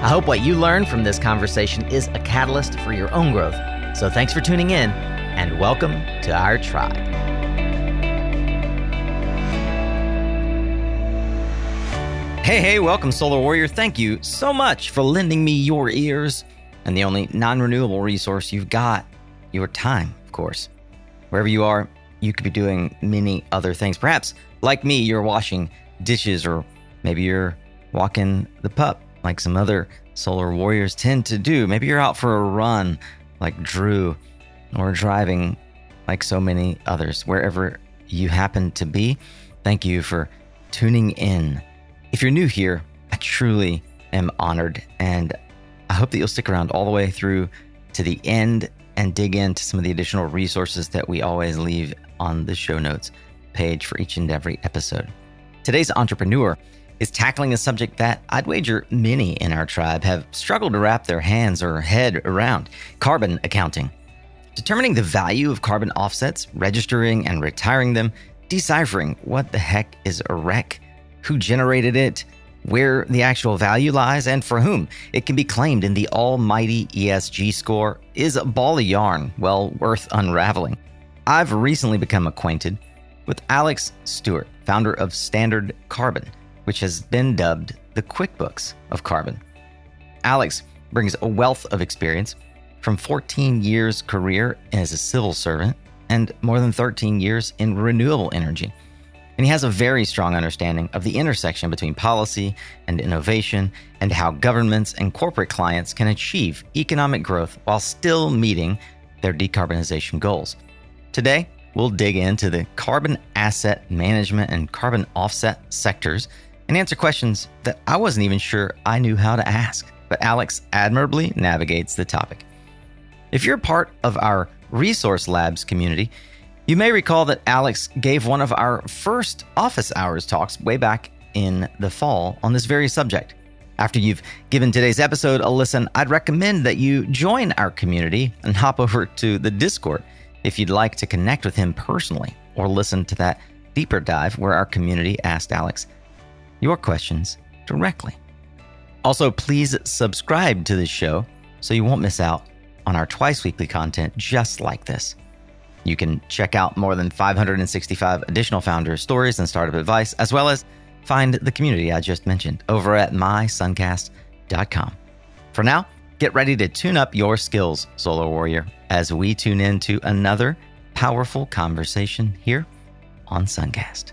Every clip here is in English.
I hope what you learn from this conversation is a catalyst for your own growth. So thanks for tuning in and welcome to our tribe. Hey, hey, welcome, Solar Warrior. Thank you so much for lending me your ears and the only non renewable resource you've got your time, of course. Wherever you are, you could be doing many other things. Perhaps, like me, you're washing dishes, or maybe you're walking the pup like some other solar warriors tend to do. Maybe you're out for a run like Drew or driving like so many others. Wherever you happen to be, thank you for tuning in. If you're new here, I truly am honored and I hope that you'll stick around all the way through to the end and dig into some of the additional resources that we always leave on the show notes page for each and every episode. Today's entrepreneur is tackling a subject that I'd wager many in our tribe have struggled to wrap their hands or head around carbon accounting. Determining the value of carbon offsets, registering and retiring them, deciphering what the heck is a REC, who generated it, where the actual value lies, and for whom it can be claimed in the almighty ESG score is a ball of yarn well worth unraveling. I've recently become acquainted with Alex Stewart, founder of Standard Carbon which has been dubbed the QuickBooks of carbon. Alex brings a wealth of experience from 14 years career as a civil servant and more than 13 years in renewable energy. And he has a very strong understanding of the intersection between policy and innovation and how governments and corporate clients can achieve economic growth while still meeting their decarbonization goals. Today, we'll dig into the carbon asset management and carbon offset sectors and answer questions that I wasn't even sure I knew how to ask. But Alex admirably navigates the topic. If you're part of our Resource Labs community, you may recall that Alex gave one of our first office hours talks way back in the fall on this very subject. After you've given today's episode a listen, I'd recommend that you join our community and hop over to the Discord if you'd like to connect with him personally or listen to that deeper dive where our community asked Alex your questions directly. Also, please subscribe to this show so you won't miss out on our twice weekly content just like this. You can check out more than 565 additional founder stories and startup advice, as well as find the community I just mentioned over at mysuncast.com. For now, get ready to tune up your skills, Solar Warrior, as we tune in to another powerful conversation here on Suncast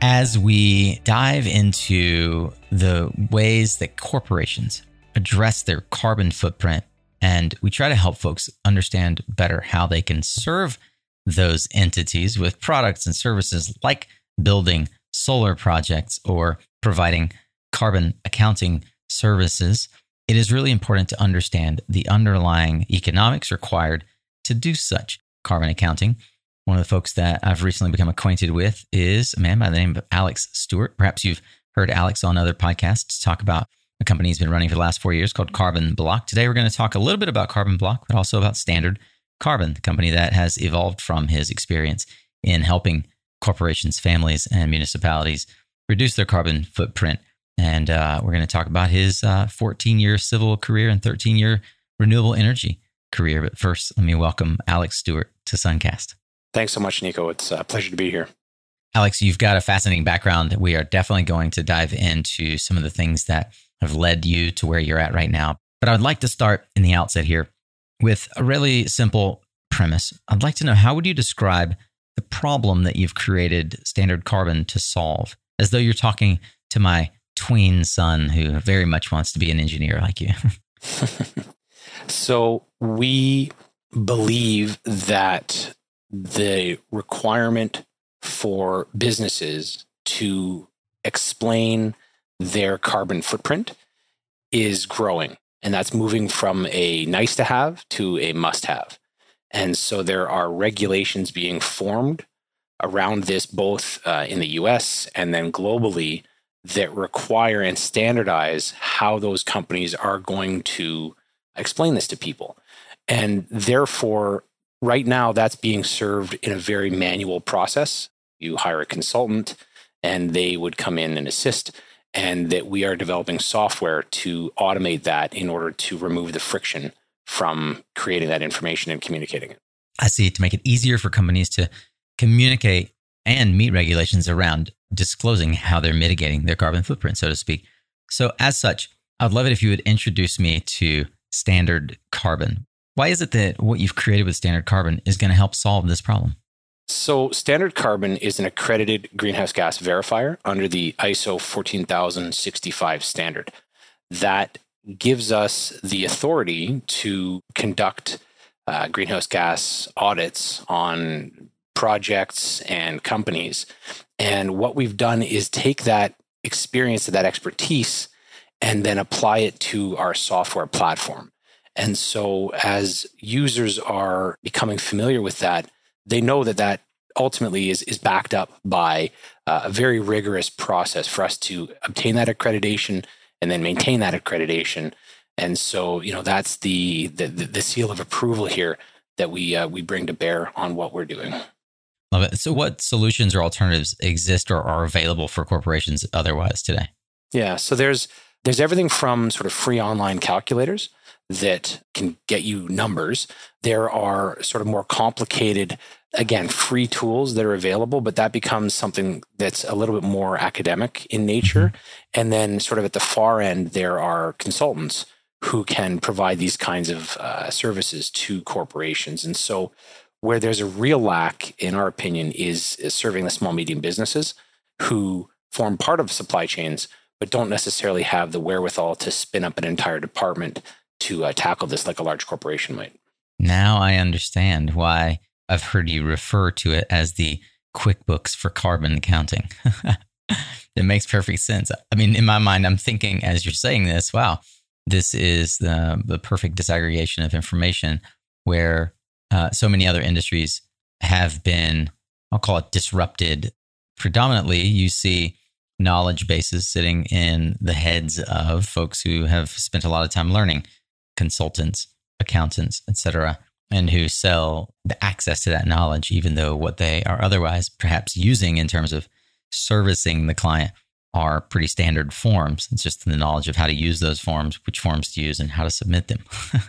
as we dive into the ways that corporations address their carbon footprint and we try to help folks understand better how they can serve those entities with products and services like building solar projects or providing carbon accounting services, it is really important to understand the underlying economics required to do such carbon accounting one of the folks that I've recently become acquainted with is a man by the name of Alex Stewart. Perhaps you've heard Alex on other podcasts talk about a company he's been running for the last four years called Carbon Block. Today, we're going to talk a little bit about Carbon Block, but also about Standard Carbon, the company that has evolved from his experience in helping corporations, families, and municipalities reduce their carbon footprint. And uh, we're going to talk about his 14 uh, year civil career and 13 year renewable energy career. But first, let me welcome Alex Stewart to Suncast. Thanks so much, Nico. It's a pleasure to be here. Alex, you've got a fascinating background. We are definitely going to dive into some of the things that have led you to where you're at right now. But I would like to start in the outset here with a really simple premise. I'd like to know how would you describe the problem that you've created Standard Carbon to solve, as though you're talking to my tween son who very much wants to be an engineer like you? so we believe that the requirement for businesses to explain their carbon footprint is growing. And that's moving from a nice to have to a must have. And so there are regulations being formed around this, both uh, in the US and then globally, that require and standardize how those companies are going to explain this to people. And therefore, right now, that's being served in a very manual process. You hire a consultant and they would come in and assist. And that we are developing software to automate that in order to remove the friction from creating that information and communicating it. I see to make it easier for companies to communicate and meet regulations around disclosing how they're mitigating their carbon footprint, so to speak. So, as such, I'd love it if you would introduce me to Standard Carbon. Why is it that what you've created with Standard Carbon is going to help solve this problem? So, Standard Carbon is an accredited greenhouse gas verifier under the ISO 14065 standard that gives us the authority to conduct uh, greenhouse gas audits on projects and companies. And what we've done is take that experience, that expertise, and then apply it to our software platform. And so, as users are becoming familiar with that, they know that that ultimately is, is backed up by uh, a very rigorous process for us to obtain that accreditation and then maintain that accreditation. And so, you know, that's the the, the seal of approval here that we uh, we bring to bear on what we're doing. Love it. So, what solutions or alternatives exist or are available for corporations otherwise today? Yeah. So there's there's everything from sort of free online calculators that can get you numbers. There are sort of more complicated, again, free tools that are available, but that becomes something that's a little bit more academic in nature. Mm-hmm. And then, sort of at the far end, there are consultants who can provide these kinds of uh, services to corporations. And so, where there's a real lack, in our opinion, is, is serving the small medium businesses who form part of supply chains, but don't necessarily have the wherewithal to spin up an entire department to uh, tackle this like a large corporation might. Now I understand why I've heard you refer to it as the QuickBooks for carbon accounting. it makes perfect sense. I mean, in my mind, I'm thinking as you're saying this, wow, this is the, the perfect disaggregation of information where uh, so many other industries have been, I'll call it disrupted. Predominantly, you see knowledge bases sitting in the heads of folks who have spent a lot of time learning, consultants, accountants, etc., and who sell the access to that knowledge, even though what they are otherwise perhaps using in terms of servicing the client are pretty standard forms. It's just the knowledge of how to use those forms, which forms to use, and how to submit them.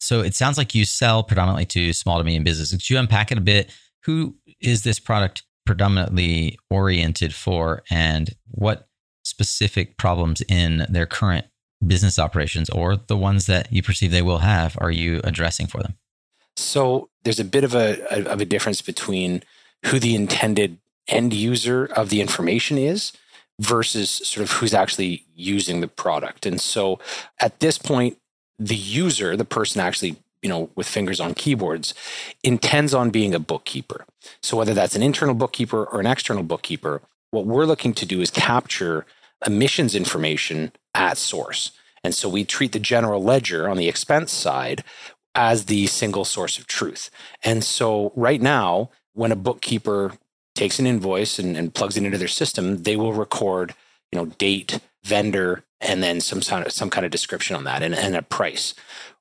So it sounds like you sell predominantly to small to medium businesses. Could you unpack it a bit? Who is this product predominantly oriented for, and what specific problems in their current business operations or the ones that you perceive they will have are you addressing for them? So there's a bit of a of a difference between who the intended end user of the information is versus sort of who's actually using the product. And so at this point, the user, the person actually, you know, with fingers on keyboards, intends on being a bookkeeper. So whether that's an internal bookkeeper or an external bookkeeper, what we're looking to do is capture emissions information at source. And so we treat the general ledger on the expense side as the single source of truth. And so right now, when a bookkeeper takes an invoice and, and plugs it into their system, they will record, you know, date, vendor, and then some kind of, some kind of description on that and, and a price.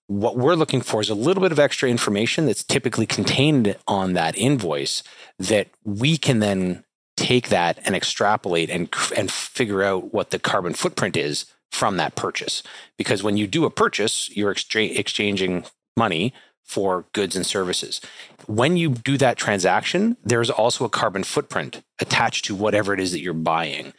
What we're looking for is a little bit of extra information that's typically contained on that invoice that we can then take that and extrapolate and and figure out what the carbon footprint is from that purchase. Because when you do a purchase, you're exchanging money for goods and services. When you do that transaction, there's also a carbon footprint attached to whatever it is that you're buying.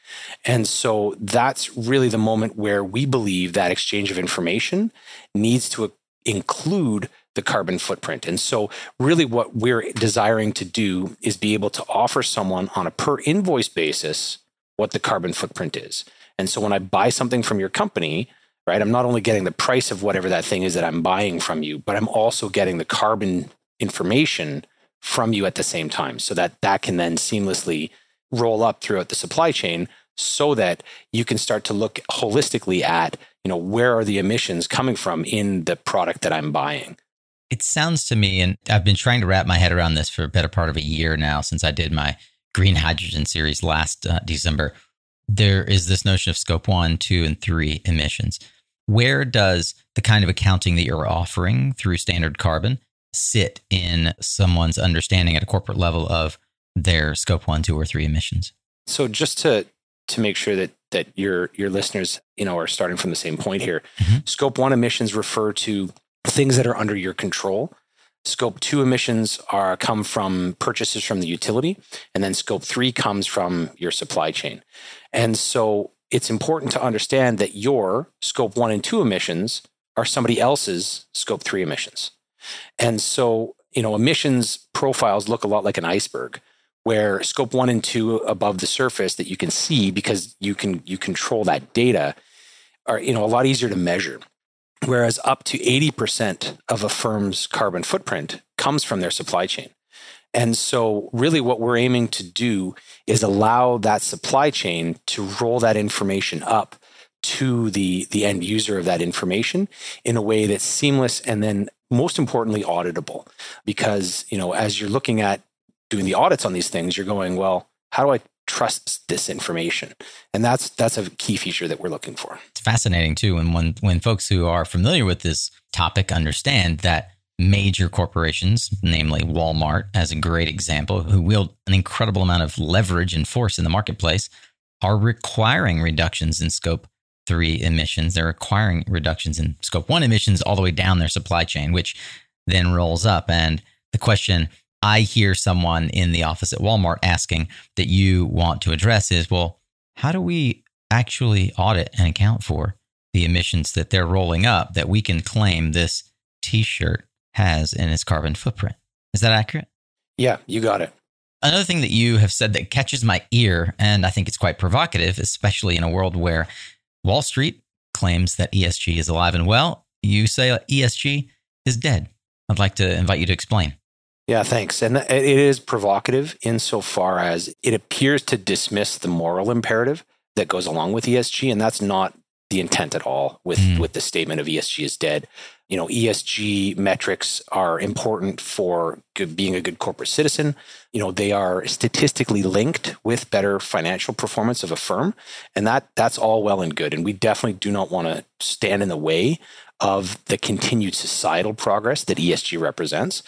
And so that's really the moment where we believe that exchange of information needs to uh, include the carbon footprint. And so, really, what we're desiring to do is be able to offer someone on a per invoice basis what the carbon footprint is. And so, when I buy something from your company, right? I'm not only getting the price of whatever that thing is that I'm buying from you, but I'm also getting the carbon information from you at the same time so that that can then seamlessly roll up throughout the supply chain so that you can start to look holistically at you know, where are the emissions coming from in the product that I'm buying? It sounds to me, and I've been trying to wrap my head around this for a better part of a year now since I did my green hydrogen series last uh, December. There is this notion of scope one, two, and three emissions. Where does the kind of accounting that you're offering through standard carbon sit in someone's understanding at a corporate level of their scope one, two, or three emissions? So just to to make sure that that your your listeners you know are starting from the same point here, mm-hmm. scope one emissions refer to things that are under your control. Scope two emissions are come from purchases from the utility, and then scope three comes from your supply chain. And so it's important to understand that your scope one and two emissions are somebody else's scope three emissions. And so, you know, emissions profiles look a lot like an iceberg where scope one and two above the surface that you can see because you can you control that data are you know a lot easier to measure whereas up to 80% of a firm's carbon footprint comes from their supply chain. And so really what we're aiming to do is allow that supply chain to roll that information up to the the end user of that information in a way that's seamless and then most importantly auditable. Because you know as you're looking at doing the audits on these things you're going well how do i trust this information and that's that's a key feature that we're looking for it's fascinating too and when when folks who are familiar with this topic understand that major corporations namely walmart as a great example who wield an incredible amount of leverage and force in the marketplace are requiring reductions in scope three emissions. They're requiring reductions in scope one emissions all the way down their supply chain, which then rolls up. And the question I hear someone in the office at Walmart asking that you want to address is well, how do we actually audit and account for the emissions that they're rolling up that we can claim this t shirt has in its carbon footprint? Is that accurate? Yeah, you got it. Another thing that you have said that catches my ear, and I think it's quite provocative, especially in a world where Wall Street claims that ESG is alive and well. You say ESG is dead. I'd like to invite you to explain. Yeah, thanks. And it is provocative insofar as it appears to dismiss the moral imperative that goes along with ESG. And that's not the intent at all with, mm. with the statement of ESG is dead you know ESG metrics are important for good, being a good corporate citizen. You know they are statistically linked with better financial performance of a firm, and that that's all well and good. And we definitely do not want to stand in the way of the continued societal progress that ESG represents.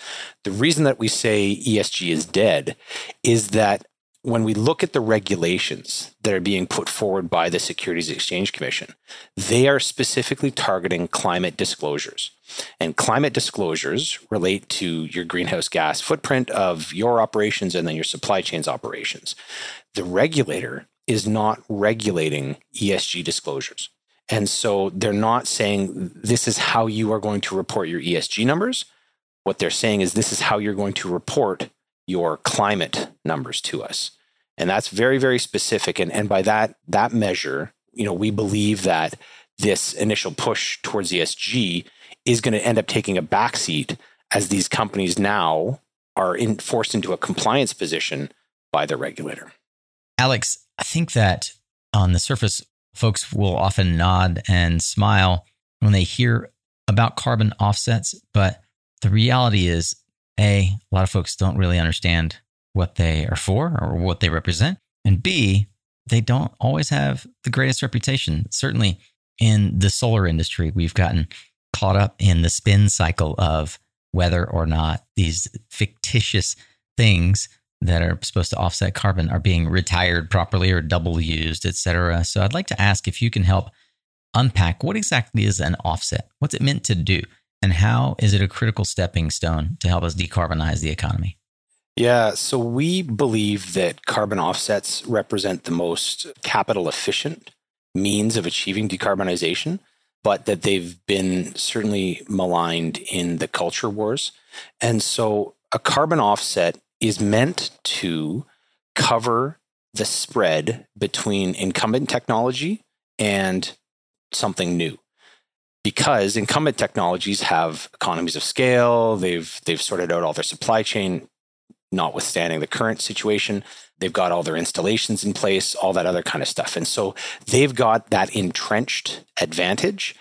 The reason that we say ESG is dead is that when we look at the regulations that are being put forward by the Securities Exchange Commission, they are specifically targeting climate disclosures. And climate disclosures relate to your greenhouse gas footprint of your operations and then your supply chain's operations. The regulator is not regulating ESG disclosures. And so they're not saying this is how you are going to report your ESG numbers. What they're saying is this is how you're going to report your climate numbers to us. And that's very, very specific. And, and by that, that measure, you know, we believe that this initial push towards ESG is going to end up taking a backseat as these companies now are in, forced into a compliance position by the regulator. Alex, I think that on the surface, folks will often nod and smile when they hear about carbon offsets. But the reality is a, a lot of folks don't really understand what they are for or what they represent. And B, they don't always have the greatest reputation. Certainly in the solar industry, we've gotten caught up in the spin cycle of whether or not these fictitious things that are supposed to offset carbon are being retired properly or double used, et cetera. So I'd like to ask if you can help unpack what exactly is an offset? What's it meant to do? And how is it a critical stepping stone to help us decarbonize the economy? Yeah, so we believe that carbon offsets represent the most capital efficient means of achieving decarbonization, but that they've been certainly maligned in the culture wars. And so a carbon offset is meant to cover the spread between incumbent technology and something new because incumbent technologies have economies of scale they've they've sorted out all their supply chain notwithstanding the current situation They've got all their installations in place, all that other kind of stuff. And so they've got that entrenched advantage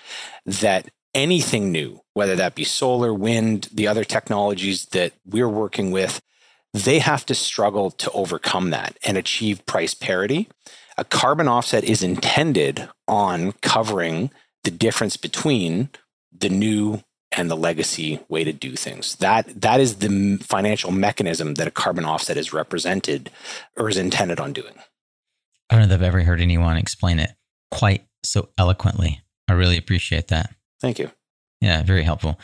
that anything new, whether that be solar, wind, the other technologies that we're working with, they have to struggle to overcome that and achieve price parity. A carbon offset is intended on covering the difference between the new and the legacy way to do things. That that is the financial mechanism that a carbon offset is represented or is intended on doing. I don't know if I've ever heard anyone explain it quite so eloquently. I really appreciate that. Thank you. Yeah, very helpful.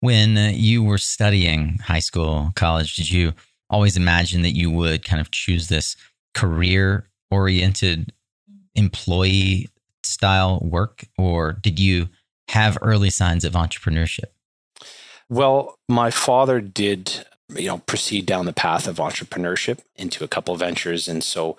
When uh, you were studying high school, college, did you always imagine that you would kind of choose this career oriented employee style work, or did you have early signs of entrepreneurship? Well, my father did, you know, proceed down the path of entrepreneurship into a couple ventures. And so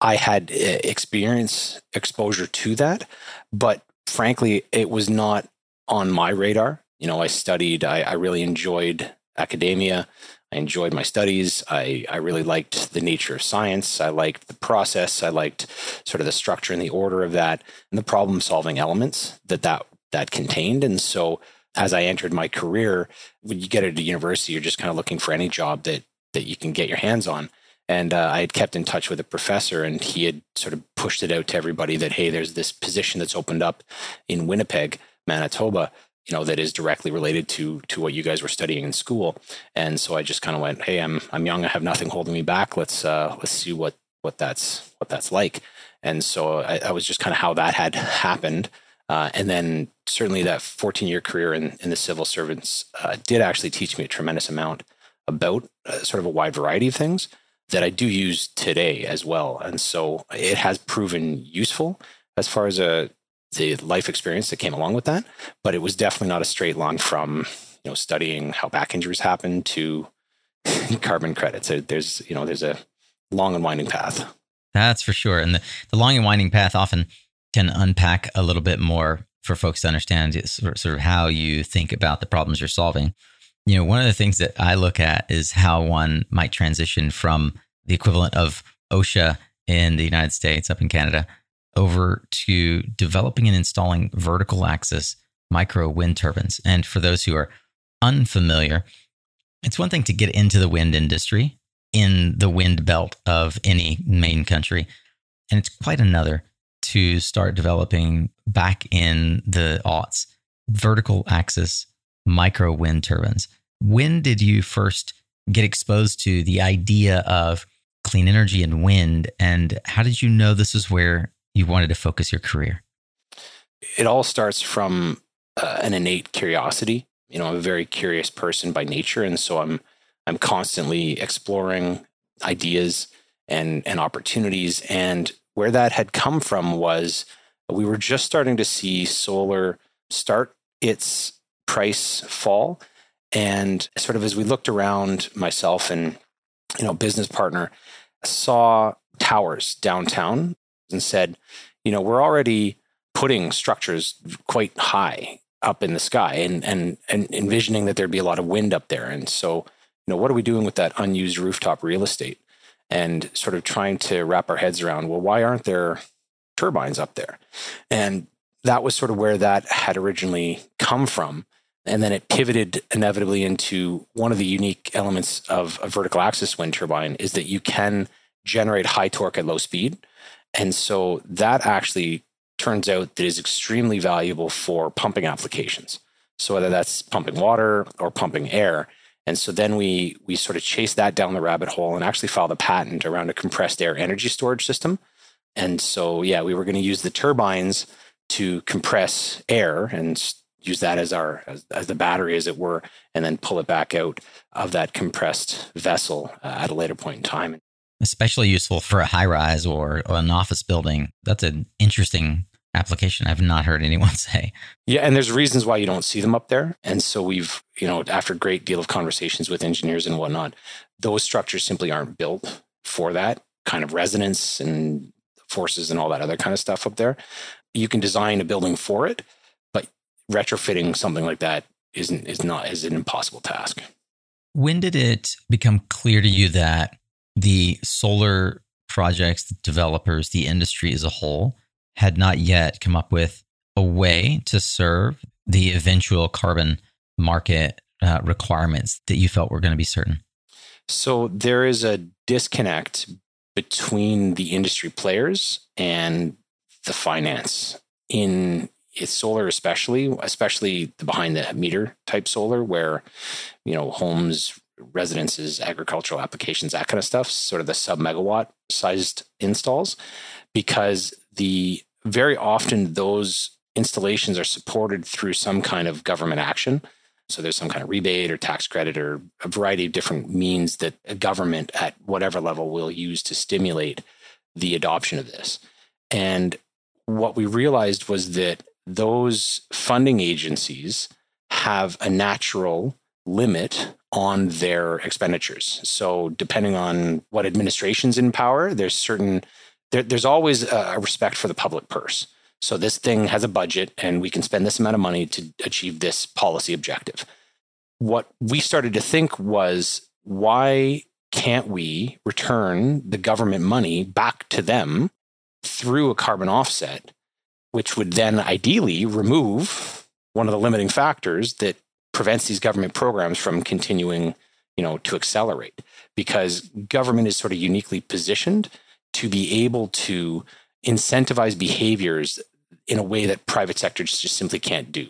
I had uh, experience, exposure to that. But frankly, it was not on my radar. You know, I studied, I, I really enjoyed academia. I enjoyed my studies. I, I really liked the nature of science. I liked the process. I liked sort of the structure and the order of that and the problem solving elements that that that contained. And so as I entered my career, when you get into university, you're just kind of looking for any job that that you can get your hands on. And uh, I had kept in touch with a professor, and he had sort of pushed it out to everybody that hey, there's this position that's opened up in Winnipeg, Manitoba, you know, that is directly related to to what you guys were studying in school. And so I just kind of went, hey, I'm I'm young, I have nothing holding me back. Let's uh, let's see what what that's what that's like. And so I, I was just kind of how that had happened. Uh, and then certainly that 14 year career in, in the civil servants uh, did actually teach me a tremendous amount about uh, sort of a wide variety of things that I do use today as well. And so it has proven useful as far as a the life experience that came along with that. But it was definitely not a straight line from you know studying how back injuries happen to carbon credits. So There's you know there's a long and winding path. That's for sure. And the, the long and winding path often can unpack a little bit more for folks to understand sort of how you think about the problems you're solving. You know, one of the things that I look at is how one might transition from the equivalent of OSHA in the United States, up in Canada, over to developing and installing vertical axis micro wind turbines. And for those who are unfamiliar, it's one thing to get into the wind industry in the wind belt of any main country, and it's quite another to start developing back in the aughts vertical axis micro wind turbines. When did you first get exposed to the idea of clean energy and wind? And how did you know this is where you wanted to focus your career? It all starts from uh, an innate curiosity. You know, I'm a very curious person by nature, and so I'm I'm constantly exploring ideas and and opportunities. And where that had come from was we were just starting to see solar start its price fall. And sort of as we looked around, myself and you know business partner saw towers downtown and said, you know, we're already putting structures quite high up in the sky and and and envisioning that there'd be a lot of wind up there. And so, you know, what are we doing with that unused rooftop real estate? and sort of trying to wrap our heads around well why aren't there turbines up there and that was sort of where that had originally come from and then it pivoted inevitably into one of the unique elements of a vertical axis wind turbine is that you can generate high torque at low speed and so that actually turns out that is extremely valuable for pumping applications. So whether that's pumping water or pumping air. And so then we we sort of chase that down the rabbit hole and actually filed a patent around a compressed air energy storage system. And so yeah, we were going to use the turbines to compress air and use that as our as, as, the battery as it were and then pull it back out of that compressed vessel uh, at a later point in time especially useful for a high rise or, or, an office building that's an interesting application I've not heard anyone say. Yeah, and there's reasons why you don't see them up there. And so we've, you know, after a great deal of conversations with engineers and whatnot, those structures simply aren't built for that kind of resonance and forces and all that other kind of stuff up there. You can design a building for it, but retrofitting something like that isn't is not is an impossible task. When did it become clear to you that the solar projects, the developers, the industry as a whole had not yet come up with a way to serve the eventual carbon market uh, requirements that you felt were going to be certain? So there is a disconnect between the industry players and the finance in it's solar especially especially the behind the meter type solar where you know homes residences agricultural applications that kind of stuff sort of the sub megawatt sized installs because the very often those installations are supported through some kind of government action. So there's some kind of rebate or tax credit or a variety of different means that a government at whatever level will use to stimulate the adoption of this. And what we realized was that those funding agencies have a natural limit on their expenditures. So depending on what administration's in power, there's certain there, there's always a respect for the public purse. So this thing has a budget and we can spend this amount of money to achieve this policy objective. What we started to think was why can't we return the government money back to them through a carbon offset which would then ideally remove one of the limiting factors that prevents these government programs from continuing you know to accelerate because government is sort of uniquely positioned to be able to incentivize behaviors in a way that private sectors just simply can't do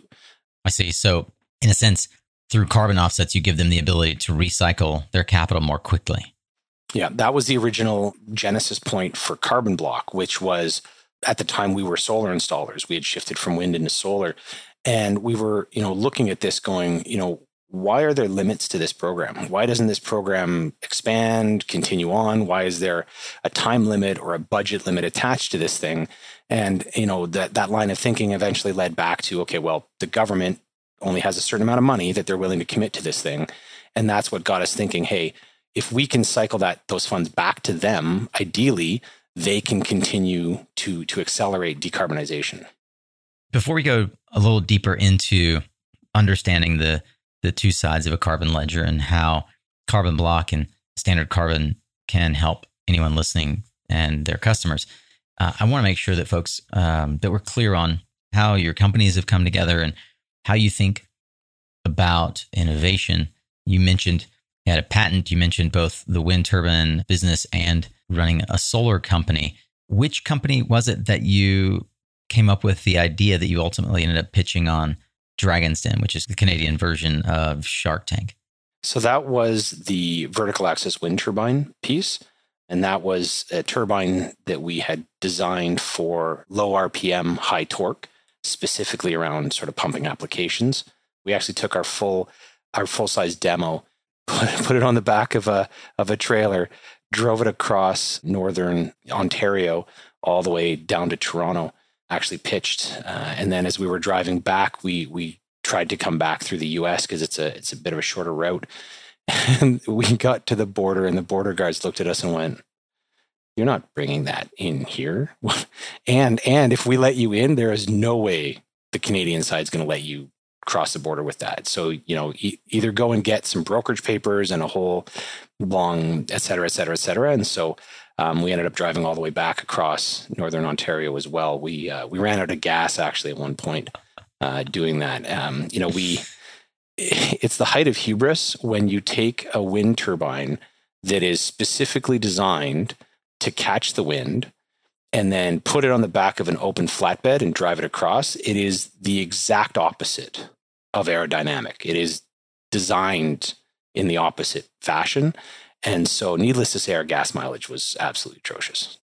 i see so in a sense through carbon offsets you give them the ability to recycle their capital more quickly yeah that was the original genesis point for carbon block which was at the time we were solar installers. We had shifted from wind into solar. And we were, you know, looking at this going, you know, why are there limits to this program? Why doesn't this program expand, continue on? Why is there a time limit or a budget limit attached to this thing? And, you know, that, that line of thinking eventually led back to, okay, well, the government only has a certain amount of money that they're willing to commit to this thing. And that's what got us thinking, hey, if we can cycle that those funds back to them, ideally, they can continue to to accelerate decarbonization. Before we go a little deeper into understanding the the two sides of a carbon ledger and how carbon block and standard carbon can help anyone listening and their customers, uh, I want to make sure that folks um, that we're clear on how your companies have come together and how you think about innovation. You mentioned you had a patent. You mentioned both the wind turbine business and running a solar company. Which company was it that you came up with the idea that you ultimately ended up pitching on Dragon's Den, which is the Canadian version of Shark Tank? So that was the vertical axis wind turbine piece. And that was a turbine that we had designed for low RPM, high torque, specifically around sort of pumping applications. We actually took our full our full size demo, put, put it on the back of a of a trailer, drove it across northern Ontario all the way down to Toronto. Actually pitched, uh, and then as we were driving back, we we tried to come back through the U.S. because it's a it's a bit of a shorter route. And we got to the border, and the border guards looked at us and went, "You're not bringing that in here." and and if we let you in, there is no way the Canadian side is going to let you cross the border with that. So, you know, e- either go and get some brokerage papers and a whole long, et cetera, et cetera, et cetera. And so um, we ended up driving all the way back across northern Ontario as well. We uh, we ran out of gas actually at one point uh, doing that. Um, you know, we it's the height of hubris when you take a wind turbine that is specifically designed to catch the wind and then put it on the back of an open flatbed and drive it across, it is the exact opposite of aerodynamic. It is designed in the opposite fashion. And so, needless to say, our gas mileage was absolutely atrocious.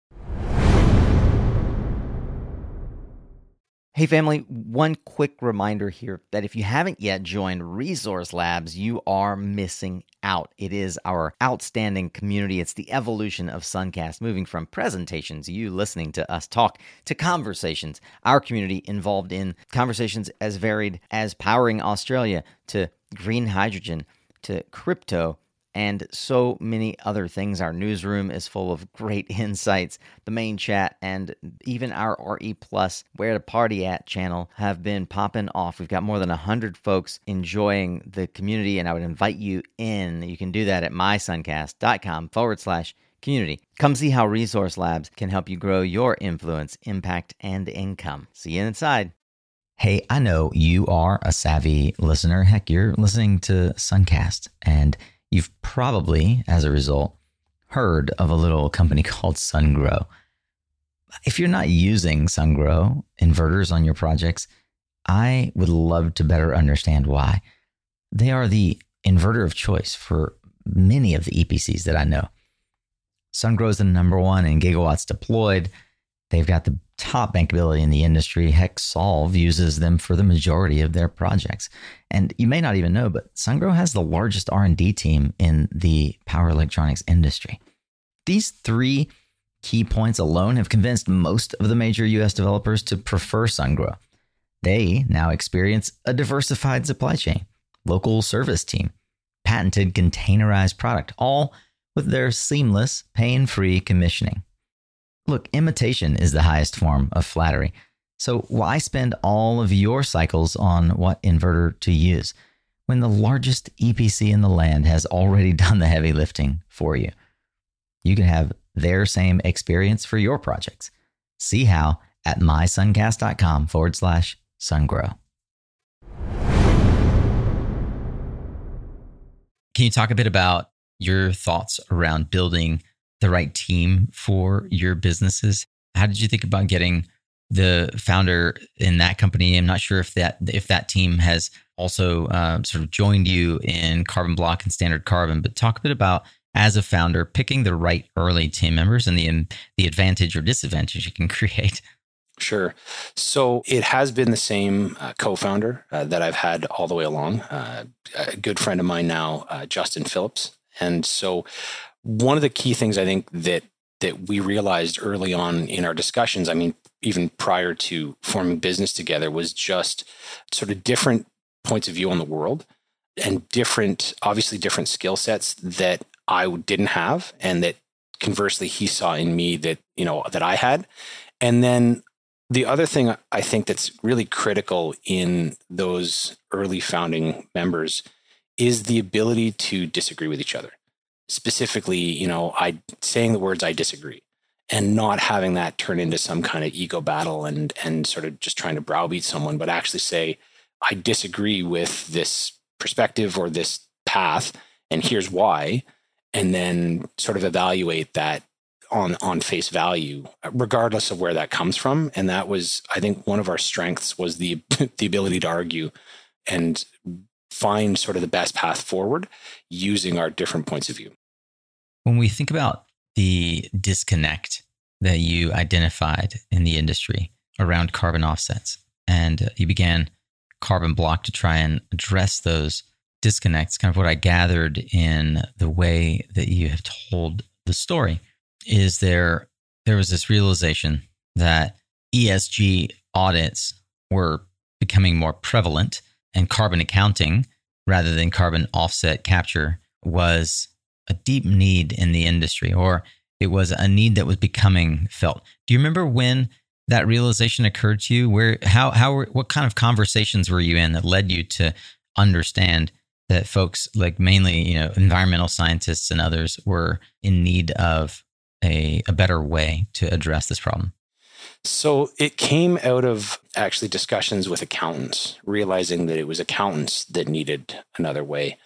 Hey, family, one quick reminder here that if you haven't yet joined Resource Labs, you are missing out. It is our outstanding community. It's the evolution of Suncast, moving from presentations, you listening to us talk, to conversations. Our community involved in conversations as varied as powering Australia, to green hydrogen, to crypto, and so many other things. Our newsroom is full of great insights. The main chat and even our RE Plus Where to Party At channel have been popping off. We've got more than 100 folks enjoying the community, and I would invite you in. You can do that at mysuncast.com forward slash community. Come see how Resource Labs can help you grow your influence, impact, and income. See you inside. Hey, I know you are a savvy listener. Heck, you're listening to Suncast, and you've probably, as a result, heard of a little company called SunGrow. If you're not using SunGrow inverters on your projects, I would love to better understand why. They are the inverter of choice for many of the EPCs that I know. SunGrow is the number one in gigawatts deployed. They've got the top bankability in the industry. Heck, SOLV uses them for the majority of their projects. And you may not even know, but SunGrow has the largest R&D team in the power electronics industry. These three key points alone have convinced most of the major US developers to prefer SunGrow. They now experience a diversified supply chain, local service team, patented containerized product, all with their seamless, pain free commissioning. Look, imitation is the highest form of flattery. So why spend all of your cycles on what inverter to use when the largest EPC in the land has already done the heavy lifting for you? You can have their same experience for your projects. See how at mysuncast.com forward slash sungrow. Can you talk a bit about your thoughts around building the right team for your businesses. How did you think about getting the founder in that company? I'm not sure if that if that team has also uh, sort of joined you in Carbon Block and Standard Carbon, but talk a bit about as a founder picking the right early team members and the the advantage or disadvantage you can create. Sure. So it has been the same uh, co-founder uh, that I've had all the way along. Uh, a good friend of mine now, uh, Justin Phillips, and so one of the key things I think that that we realized early on in our discussions, I mean, even prior to forming business together, was just sort of different points of view on the world and different, obviously different skill sets that I didn't have, and that conversely he saw in me that you know that I had. And then the other thing I think that's really critical in those early founding members is the ability to disagree with each other specifically, you know, I saying the words I disagree and not having that turn into some kind of ego battle and and sort of just trying to browbeat someone, but actually say, I disagree with this perspective or this path, and here's why, and then sort of evaluate that on on face value, regardless of where that comes from. And that was, I think, one of our strengths was the the ability to argue and find sort of the best path forward using our different points of view. When we think about the disconnect that you identified in the industry around carbon offsets, and uh, you began Carbon Block to try and address those disconnects, kind of what I gathered in the way that you have told the story is there there was this realization that ESG audits were becoming more prevalent and carbon accounting rather than carbon offset capture was a deep need in the industry, or it was a need that was becoming felt. Do you remember when that realization occurred to you? Where, how, how, what kind of conversations were you in that led you to understand that folks, like mainly, you know, environmental scientists and others, were in need of a, a better way to address this problem? So it came out of actually discussions with accountants, realizing that it was accountants that needed another way.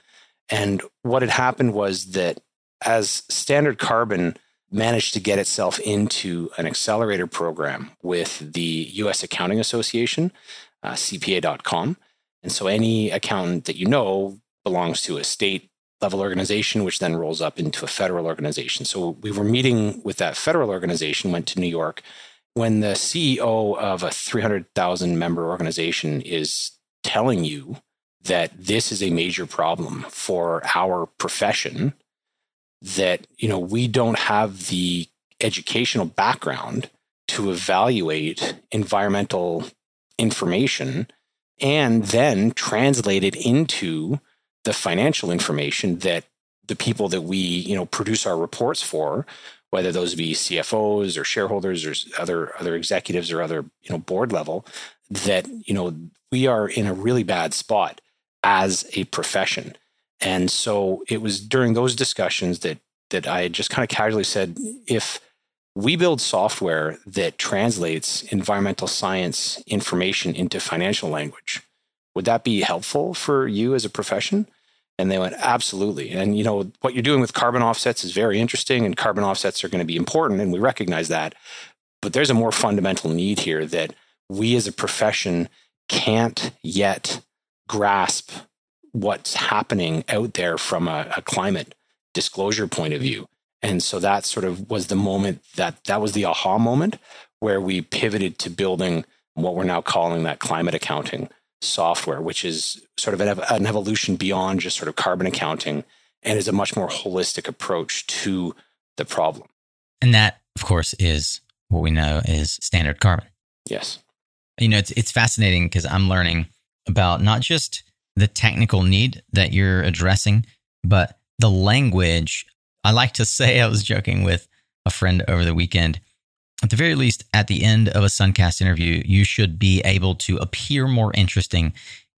And what had happened was that as Standard Carbon managed to get itself into an accelerator program with the US Accounting Association, uh, CPA.com. And so any accountant that you know belongs to a state level organization, which then rolls up into a federal organization. So we were meeting with that federal organization, went to New York, when the CEO of a 300,000 member organization is telling you that this is a major problem for our profession, that you know we don't have the educational background to evaluate environmental information and then translate it into the financial information that the people that we, you know, produce our reports for, whether those be CFOs or shareholders or other other executives or other, you know, board level, that, you know, we are in a really bad spot as a profession. And so it was during those discussions that that I just kind of casually said, if we build software that translates environmental science information into financial language, would that be helpful for you as a profession? And they went, absolutely. And you know, what you're doing with carbon offsets is very interesting, and carbon offsets are going to be important, and we recognize that. But there's a more fundamental need here that we as a profession can't yet grasp what's happening out there from a, a climate disclosure point of view. And so that sort of was the moment that that was the aha moment where we pivoted to building what we're now calling that climate accounting software, which is sort of an, an evolution beyond just sort of carbon accounting and is a much more holistic approach to the problem. And that, of course, is what we know is standard carbon. Yes. You know, it's it's fascinating because I'm learning about not just the technical need that you're addressing, but the language. I like to say, I was joking with a friend over the weekend. At the very least, at the end of a Suncast interview, you should be able to appear more interesting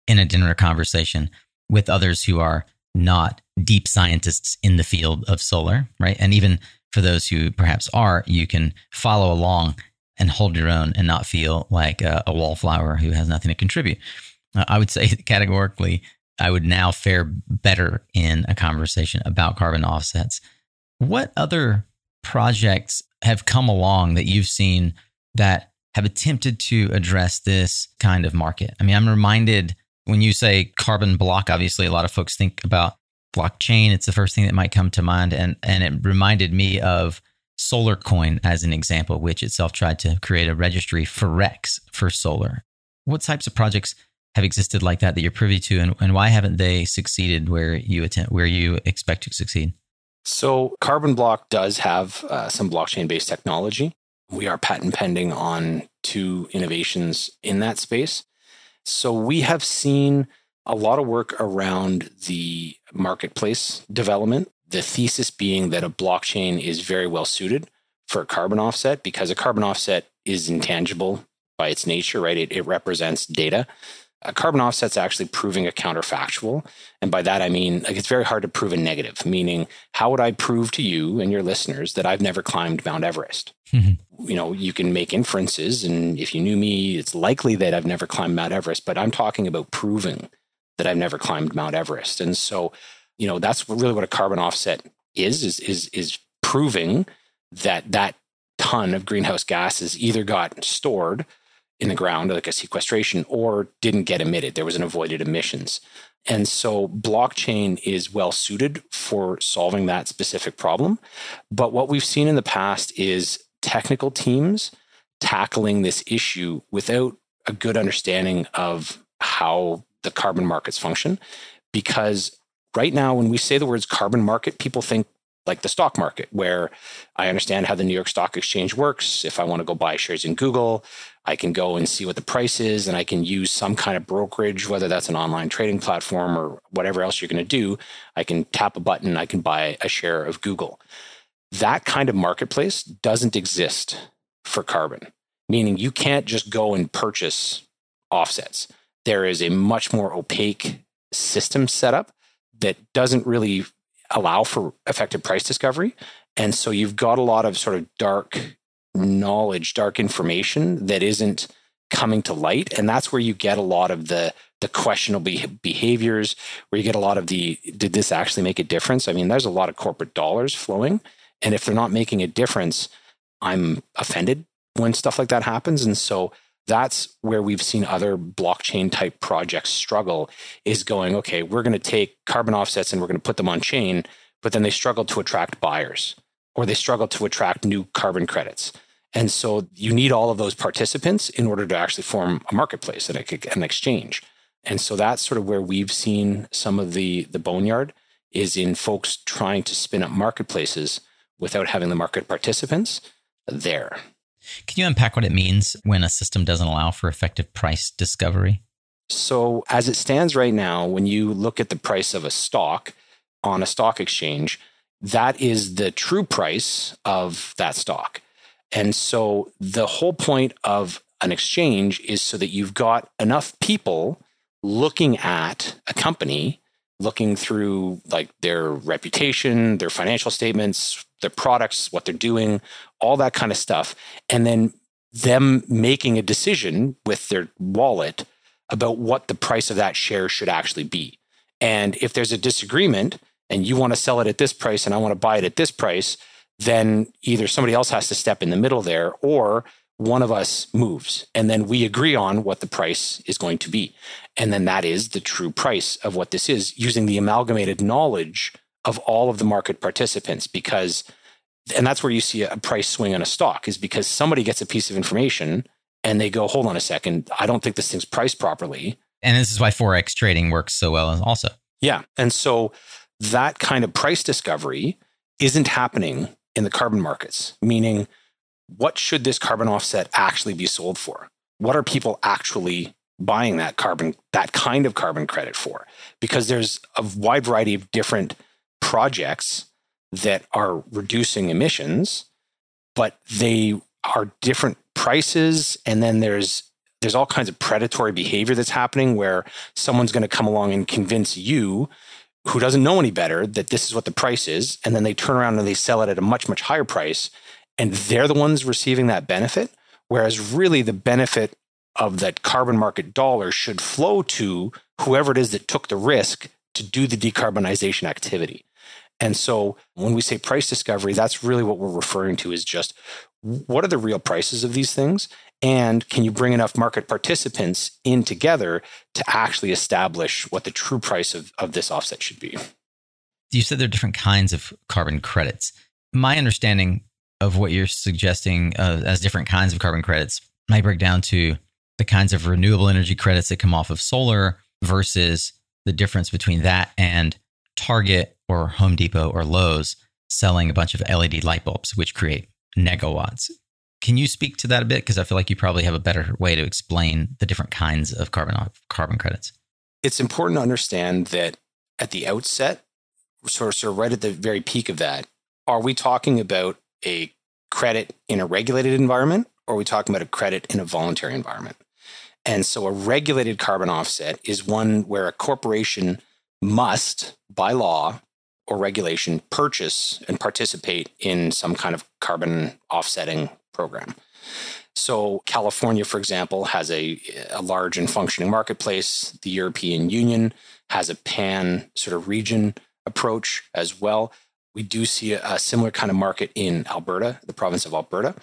in a dinner conversation with others who are not deep scientists in the field of solar, right? And even for those who perhaps are, you can follow along and hold your own and not feel like a, a wallflower who has nothing to contribute. Uh, I would say categorically, I would now fare better in a conversation about carbon offsets. What other projects have come along that you've seen that have attempted to address this kind of market? I mean, I'm reminded when you say carbon block, obviously a lot of folks think about blockchain. It's the first thing that might come to mind. And, and it reminded me of SolarCoin as an example, which itself tried to create a registry for RECs for solar. What types of projects have existed like that that you're privy to, and, and why haven't they succeeded where you attempt where you expect to succeed? So, Carbon Block does have uh, some blockchain based technology. We are patent pending on two innovations in that space. So, we have seen a lot of work around the marketplace development. The thesis being that a blockchain is very well suited for a carbon offset because a carbon offset is intangible by its nature, right? It, it represents data a carbon offset's actually proving a counterfactual. And by that, I mean, like, it's very hard to prove a negative, meaning, how would I prove to you and your listeners that I've never climbed Mount Everest? Mm-hmm. You know, you can make inferences. And if you knew me, it's likely that I've never climbed Mount Everest, but I'm talking about proving that I've never climbed Mount Everest. And so, you know, that's really what a carbon offset is, is, is, is proving that that ton of greenhouse gases either got stored in the ground, like a sequestration, or didn't get emitted. There was an avoided emissions. And so blockchain is well suited for solving that specific problem. But what we've seen in the past is technical teams tackling this issue without a good understanding of how the carbon markets function. Because right now, when we say the words carbon market, people think like the stock market, where I understand how the New York Stock Exchange works. If I want to go buy shares in Google, I can go and see what the price is, and I can use some kind of brokerage, whether that's an online trading platform or whatever else you're going to do. I can tap a button, I can buy a share of Google. That kind of marketplace doesn't exist for carbon, meaning you can't just go and purchase offsets. There is a much more opaque system setup that doesn't really allow for effective price discovery. And so you've got a lot of sort of dark knowledge, dark information that isn't coming to light. And that's where you get a lot of the the questionable behaviors, where you get a lot of the did this actually make a difference? I mean, there's a lot of corporate dollars flowing. And if they're not making a difference, I'm offended when stuff like that happens. And so that's where we've seen other blockchain type projects struggle is going, okay, we're going to take carbon offsets and we're going to put them on chain, but then they struggle to attract buyers or they struggle to attract new carbon credits. And so you need all of those participants in order to actually form a marketplace and an exchange. And so that's sort of where we've seen some of the the boneyard is in folks trying to spin up marketplaces without having the market participants there. Can you unpack what it means when a system doesn't allow for effective price discovery? So, as it stands right now, when you look at the price of a stock, on a stock exchange, that is the true price of that stock. And so the whole point of an exchange is so that you've got enough people looking at a company, looking through like their reputation, their financial statements, their products, what they're doing, all that kind of stuff. And then them making a decision with their wallet about what the price of that share should actually be. And if there's a disagreement and you want to sell it at this price and I want to buy it at this price, then either somebody else has to step in the middle there or one of us moves and then we agree on what the price is going to be. And then that is the true price of what this is using the amalgamated knowledge of all of the market participants because and that's where you see a price swing on a stock is because somebody gets a piece of information and they go hold on a second. I don't think this thing's priced properly. And this is why forex trading works so well also. Yeah. And so that kind of price discovery isn't happening in the carbon markets meaning what should this carbon offset actually be sold for? What are people actually buying that carbon that kind of carbon credit for? Because there's a wide variety of different projects that are reducing emissions, but they are different prices. And then there's there's all kinds of predatory behavior that's happening where someone's going to come along and convince you who doesn't know any better that this is what the price is. And then they turn around and they sell it at a much much higher price. And they're the ones receiving that benefit. Whereas really the benefit of that carbon market dollar should flow to whoever it is that took the risk to do the decarbonization activity and so when we say price discovery, that's really what we're referring to is just what are the real prices of these things? And can you bring enough market participants in together to actually establish what the true price of, of this offset should be? You said there are different kinds of carbon credits. My understanding of what you're suggesting uh, as different kinds of carbon credits might break down to the kinds of renewable energy credits that come off of solar versus the difference between that and Target or Home Depot or Lowe's selling a bunch of LED light bulbs, which create negawatts. Can you speak to that a bit? Because I feel like you probably have a better way to explain the different kinds of carbon carbon credits. It's important to understand that at the outset, sort of, sort of right at the very peak of that, are we talking about a credit in a regulated environment or are we talking about a credit in a voluntary environment? And so a regulated carbon offset is one where a corporation must, by law or regulation, purchase and participate in some kind of carbon offsetting program. So, California, for example, has a, a large and functioning marketplace. The European Union has a pan sort of region approach as well. We do see a, a similar kind of market in Alberta, the province of Alberta.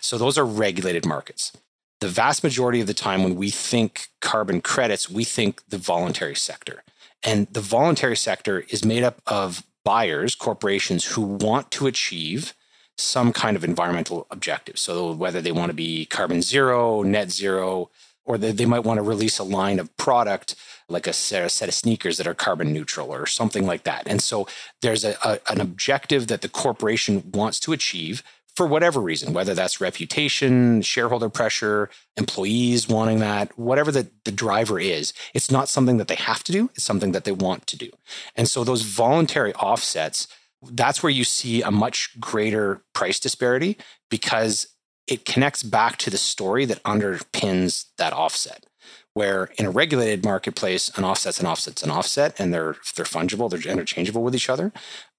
So, those are regulated markets. The vast majority of the time, when we think carbon credits, we think the voluntary sector. And the voluntary sector is made up of buyers, corporations who want to achieve some kind of environmental objective. So whether they want to be carbon zero, net zero, or they, might want to release a line of product like a set, a set of sneakers that are carbon neutral or something like that. And so there's a, a, an objective that the corporation wants to achieve for whatever reason, whether that's reputation, shareholder pressure, employees wanting that, whatever the, the driver is, it's not something that they have to do, it's something that they want to do. And so those voluntary offsets, that's where you see a much greater price disparity because it connects back to the story that underpins that offset. Where in a regulated marketplace, an offset's an offset's an offset, and they're they're fungible, they're interchangeable with each other.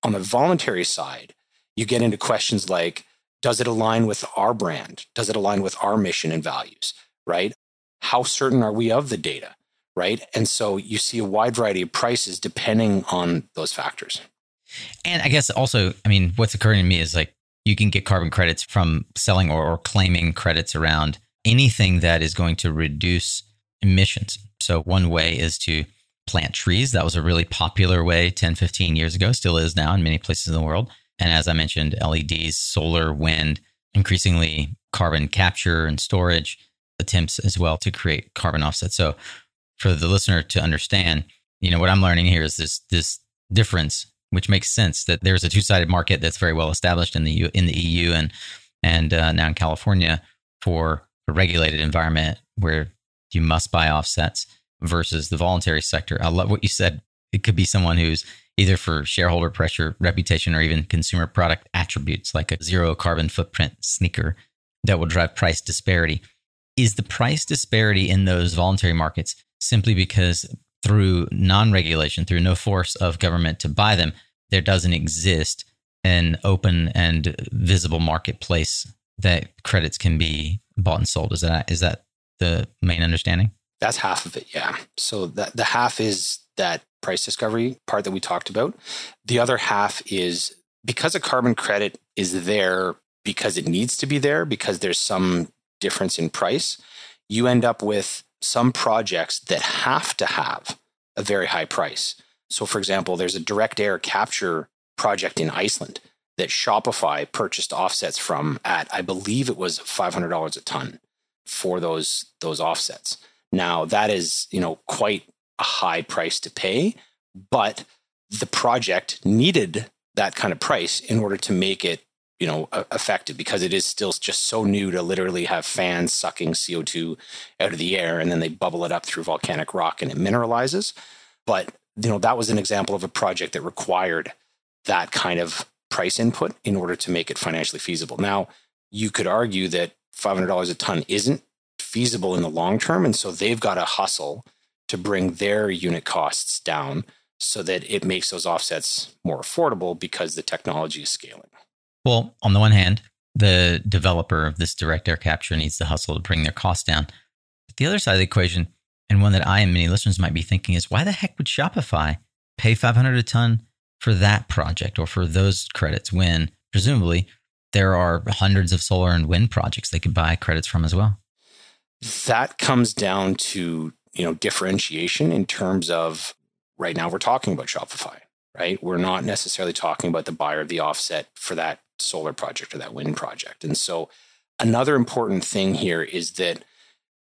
On the voluntary side, you get into questions like does it align with our brand? Does it align with our mission and values? Right? How certain are we of the data? Right? And so you see a wide variety of prices depending on those factors. And I guess also, I mean, what's occurring to me is like you can get carbon credits from selling or, or claiming credits around anything that is going to reduce emissions. So one way is to plant trees. That was a really popular way 10, 15 years ago, still is now in many places in the world. And as I mentioned, LEDs, solar, wind, increasingly carbon capture and storage attempts as well to create carbon offsets. So for the listener to understand, you know, what I'm learning here is this this difference, which makes sense that there's a two-sided market that's very well established in the U, in the EU and and uh, now in California for a regulated environment where you must buy offsets versus the voluntary sector. I love what you said. It could be someone who's either for shareholder pressure, reputation, or even consumer product attributes like a zero carbon footprint sneaker that will drive price disparity. Is the price disparity in those voluntary markets simply because through non regulation, through no force of government to buy them, there doesn't exist an open and visible marketplace that credits can be bought and sold? Is that is that the main understanding? That's half of it, yeah. So that the half is that price discovery part that we talked about. The other half is because a carbon credit is there because it needs to be there, because there's some difference in price, you end up with some projects that have to have a very high price. So, for example, there's a direct air capture project in Iceland that Shopify purchased offsets from at, I believe it was $500 a ton for those those offsets. Now that is, you know, quite a high price to pay, but the project needed that kind of price in order to make it, you know, effective because it is still just so new to literally have fans sucking CO2 out of the air and then they bubble it up through volcanic rock and it mineralizes. But, you know, that was an example of a project that required that kind of price input in order to make it financially feasible. Now, you could argue that $500 a ton isn't feasible in the long term. And so they've got to hustle to bring their unit costs down so that it makes those offsets more affordable because the technology is scaling. Well, on the one hand, the developer of this direct air capture needs to hustle to bring their costs down. But the other side of the equation, and one that I and many listeners might be thinking is why the heck would Shopify pay 500 a ton for that project or for those credits when presumably there are hundreds of solar and wind projects they could buy credits from as well? That comes down to you know differentiation in terms of right now we're talking about Shopify, right? We're not necessarily talking about the buyer of the offset for that solar project or that wind project. And so another important thing here is that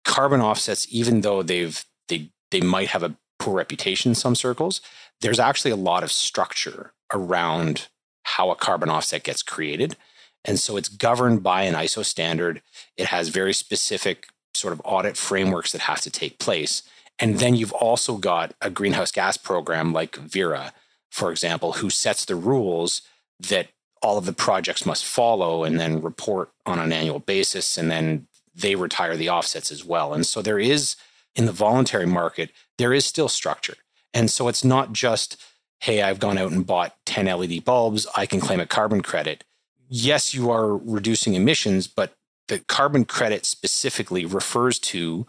carbon offsets, even though they've they they might have a poor reputation in some circles, there's actually a lot of structure around how a carbon offset gets created. And so it's governed by an ISO standard. It has very specific sort of audit frameworks that have to take place. And then you've also got a greenhouse gas program like Verra, for example, who sets the rules that all of the projects must follow and then report on an annual basis. And then they retire the offsets as well. And so there is, in the voluntary market, there is still structure. And so it's not just, hey, I've gone out and bought 10 LED bulbs, I can claim a carbon credit. Yes, you are reducing emissions, but the carbon credit specifically refers to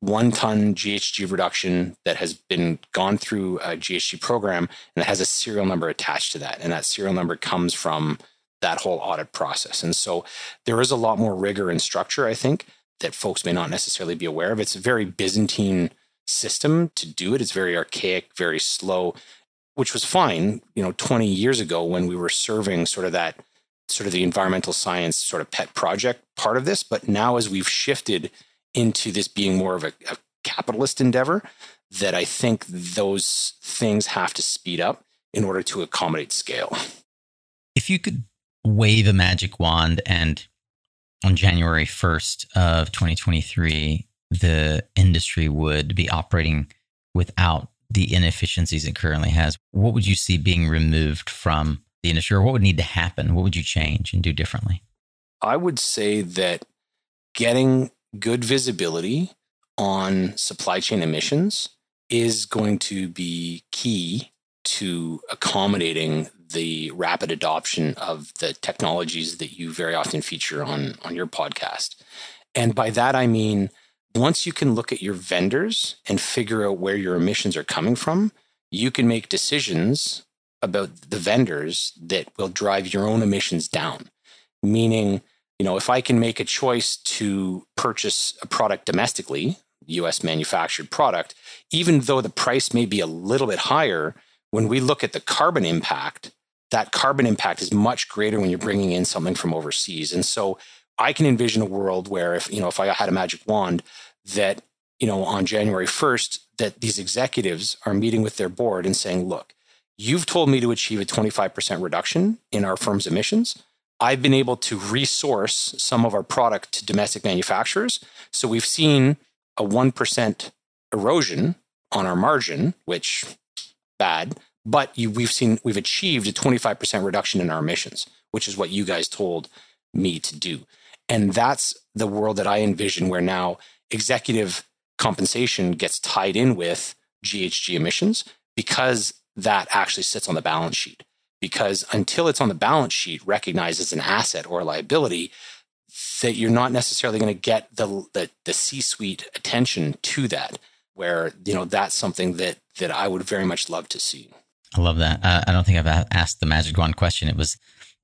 one ton GHG reduction that has been gone through a GHG program and it has a serial number attached to that. And that serial number comes from that whole audit process. And so there is a lot more rigor and structure, I think, that folks may not necessarily be aware of. It's a very Byzantine system to do it. It's very archaic, very slow, which was fine, you know, 20 years ago when we were serving sort of that sort of the environmental science sort of pet project part of this. But now, as we've shifted into this being more of a, a capitalist endeavor, that I think those things have to speed up in order to accommodate scale. If you could wave a magic wand and on January 1st of 2023, the industry would be operating without the inefficiencies it currently has, what would you see being removed from the industry, or what would need to happen? What would you change and do differently? I would say that getting good visibility on supply chain emissions is going to be key to accommodating the rapid adoption of the technologies that you very often feature on, on your podcast. And by that, I mean, once you can look at your vendors and figure out where your emissions are coming from, you can make decisions about the vendors that will drive your own emissions down. Meaning, you know, if I can make a choice to purchase a product domestically, US manufactured product, even though the price may be a little bit higher, when we look at the carbon impact, that carbon impact is much greater when you're bringing in something from overseas. And so I can envision a world where if, you know, if I had a magic wand that, you know, on January 1st, that these executives are meeting with their board and saying, look, You've told me to achieve a 25% reduction in our firm's emissions. I've been able to resource some of our product to domestic manufacturers. So we've seen a 1% erosion on our margin, which bad, but you, we've seen we've achieved a 25% reduction in our emissions, which is what you guys told me to do. And that's the world that I envision where now executive compensation gets tied in with GHG emissions because that actually sits on the balance sheet. Because until it's on the balance sheet, recognized as an asset or a liability, that you're not necessarily going to get the, the, the C-suite attention to that. Where you know that's something that that I would very much love to see. I love that. Uh, I don't think I've asked the magic wand question. It was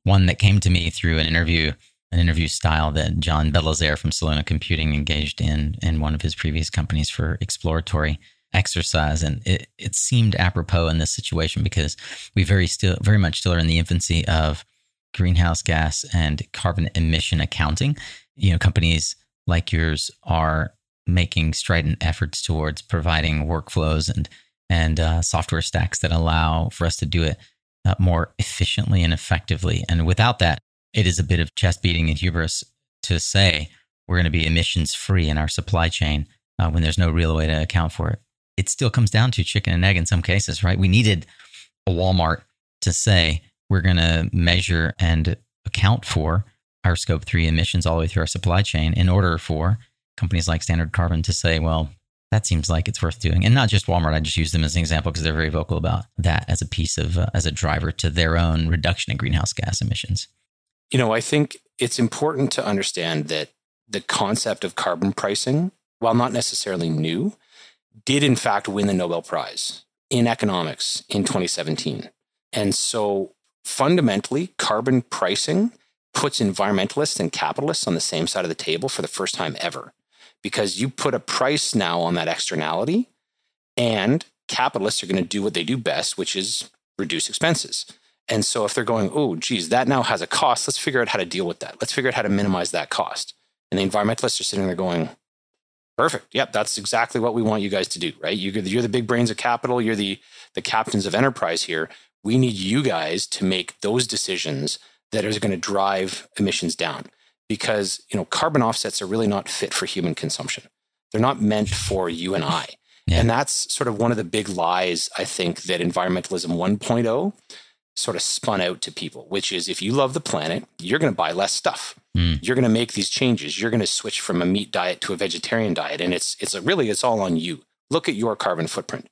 one that came to me through an interview an interview style that John Belizaire from Soluna Computing engaged in in one of his previous companies for exploratory exercise. And it, it seemed apropos in this situation because we very still very much still are in the infancy of greenhouse gas and carbon emission accounting. You know, companies like yours are making strident efforts towards providing workflows and and uh, software stacks that allow for us to do it uh, more efficiently and effectively. And without that, it is a bit of chest beating and hubris to say we're going to be emissions free in our supply chain uh, when there's no real way to account for it. It still comes down to chicken and egg in some cases, right? We needed a Walmart to say we're going to measure and account for our scope three emissions all the way through our supply chain in order for companies like Standard Carbon to say, well, that seems like it's worth doing. And not just Walmart. I just use them as an example because they're very vocal about that as a piece of, uh, as a driver to their own reduction in greenhouse gas emissions. You know, I think it's important to understand that the concept of carbon pricing, while not necessarily new, did in fact win the Nobel Prize in economics in 2017. And so fundamentally, carbon pricing puts environmentalists and capitalists on the same side of the table for the first time ever. Because you put a price now on that externality, and capitalists are going to do what they do best, which is reduce expenses. And so if they're going, oh, geez, that now has a cost, let's figure out how to deal with that. Let's figure out how to minimize that cost. And the environmentalists are sitting there going, perfect. Yep, that's exactly what we want you guys to do, right? You're the big brains of capital. You're the, the captains of enterprise here. We need you guys to make those decisions that are going to drive emissions down because, you know, carbon offsets are really not fit for human consumption. They're not meant for you and I. Yeah. And that's sort of one of the big lies I think that environmentalism 1.0 sort of spun out to people, which is if you love the planet, you're going to buy less stuff. Mm. You're going to make these changes. You're going to switch from a meat diet to a vegetarian diet, and it's it's a, really it's all on you. Look at your carbon footprint.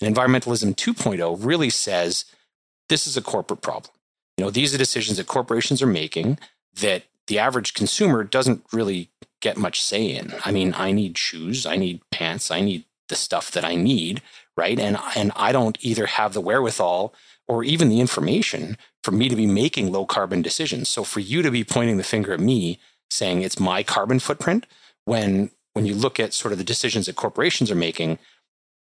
And environmentalism 2.0 really says this is a corporate problem. You know, these are decisions that corporations are making that the average consumer doesn't really get much say in. I mean, I need shoes, I need pants, I need the stuff that I need, right? And and I don't either have the wherewithal or even the information for me to be making low carbon decisions. So for you to be pointing the finger at me saying it's my carbon footprint when when you look at sort of the decisions that corporations are making,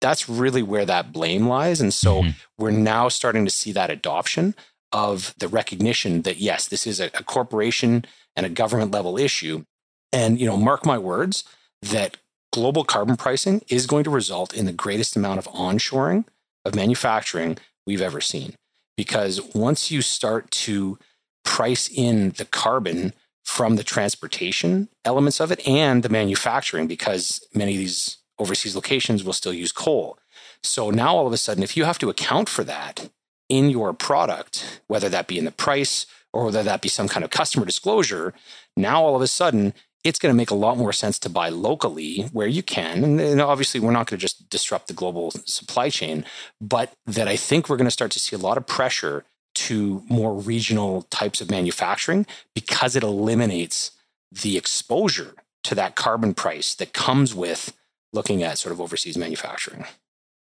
that's really where that blame lies. And so mm-hmm. we're now starting to see that adoption of the recognition that yes, this is a, a corporation and a government level issue. And you know, mark my words that global carbon pricing is going to result in the greatest amount of onshoring of manufacturing we've ever seen. Because once you start to price in the carbon from the transportation elements of it and the manufacturing, because many of these overseas locations will still use coal. So now all of a sudden, if you have to account for that in your product, whether that be in the price or whether that be some kind of customer disclosure, now all of a sudden it's going to make a lot more sense to buy locally where you can. And, obviously, we're not going to just disrupt the global supply chain, but that I think we're going to start to see a lot of pressure to more regional types of manufacturing because it eliminates the exposure to that carbon price that comes with looking at sort of overseas manufacturing.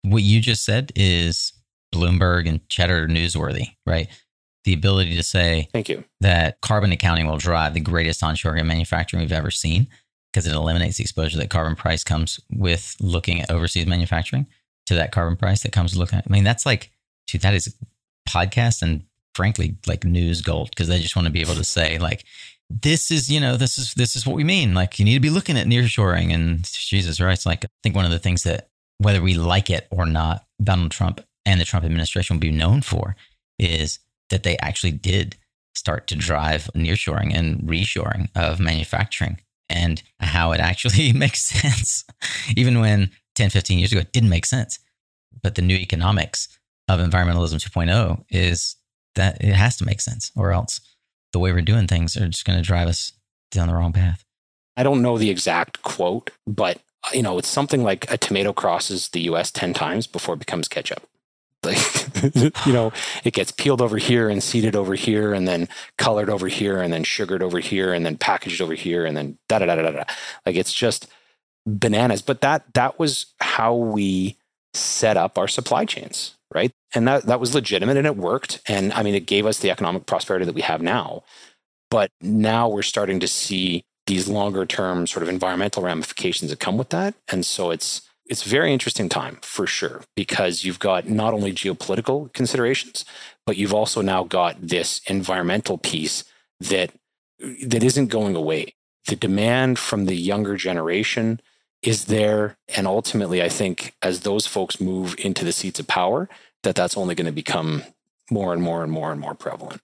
What you just said is Bloomberg and Cheddar newsworthy, right? The ability to say thank you that carbon accounting will drive the greatest onshoring manufacturing we've ever seen because it eliminates the exposure that carbon price comes with looking at overseas manufacturing to that carbon price that comes looking at. I mean, that's like, dude, that is podcast and frankly like news gold because they just want to be able to say like, this is, you know, this is this is what we mean. Like, you need to be looking at nearshoring and Jesus, right? It's like I think one of the things that whether we like it or not, Donald Trump and the Trump administration will be known for is that they actually did start to drive nearshoring and reshoring of manufacturing and how it actually makes sense. Even when 10, 15 years ago, it didn't make sense. But the new economics of environmentalism 2.0 is that it has to make sense, or else the way we're doing things are just going to drive us down the wrong path. I don't know the exact quote, but you know, it's something like a tomato crosses the US 10 times before it becomes ketchup. Like, you know, it gets peeled over here and seeded over here and then colored over here and then sugared over here and then packaged over here and then da da da da da. Like it's just bananas. But that that was how we set up our supply chains, right? And that that was legitimate and it worked. And I mean, it gave us the economic prosperity that we have now. But now we're starting to see these longer term sort of environmental ramifications that come with that. And so it's it's very interesting time for sure because you've got not only geopolitical considerations, but you've also now got this environmental piece that that isn't going away. The demand from the younger generation is there, and ultimately, I think as those folks move into the seats of power, that that's only going to become more and more and more and more prevalent.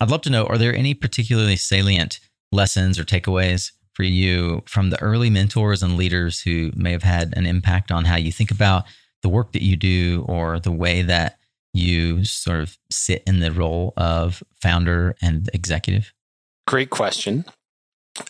I'd love to know: Are there any particularly salient lessons or takeaways for you from the early mentors and leaders who may have had an impact on how you think about the work that you do or the way that you sort of sit in the role of founder and executive? Great question.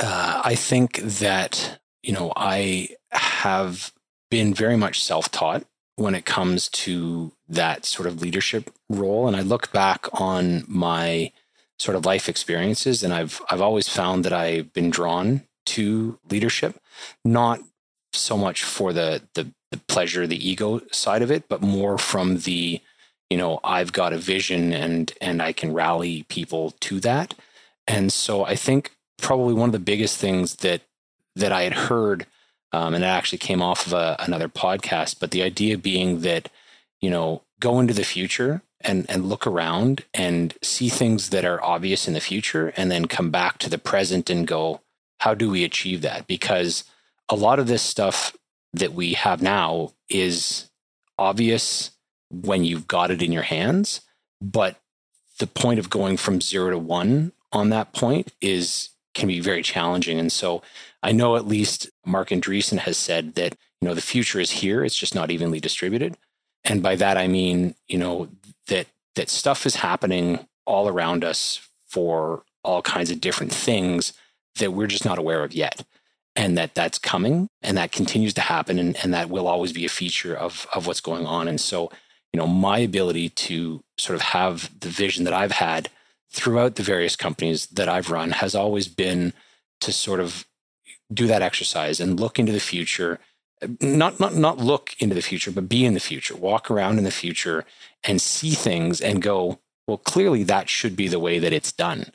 Uh, I think that, you know, I have been very much self taught when it comes to that sort of leadership role. And I look back on my sort of life experiences and I've I've always found that I've been drawn to leadership, not so much for the, the the pleasure, the ego side of it, but more from the, you know, I've got a vision and and I can rally people to that. And so I think probably one of the biggest things that that I had heard, um, and it actually came off of a, another podcast, but the idea being that, you know, go into the future and and look around and see things that are obvious in the future, and then come back to the present and go, how do we achieve that? Because a lot of this stuff that we have now is obvious when you've got it in your hands, but the point of going from zero to one on that point is can be very challenging. And so I know at least Marc Andreessen has said that, you know, the future is here. It's just not evenly distributed. And by that I mean, you know, that that stuff is happening all around us for all kinds of different things that we're just not aware of yet and that that's coming and that continues to happen and, and that will always be a feature of of what's going on. And so you know my ability to sort of have the vision that i've had throughout the various companies that i've run has always been to sort of do that exercise and look into the future not not not look into the future but be in the future walk around in the future and see things and go well clearly that should be the way that it's done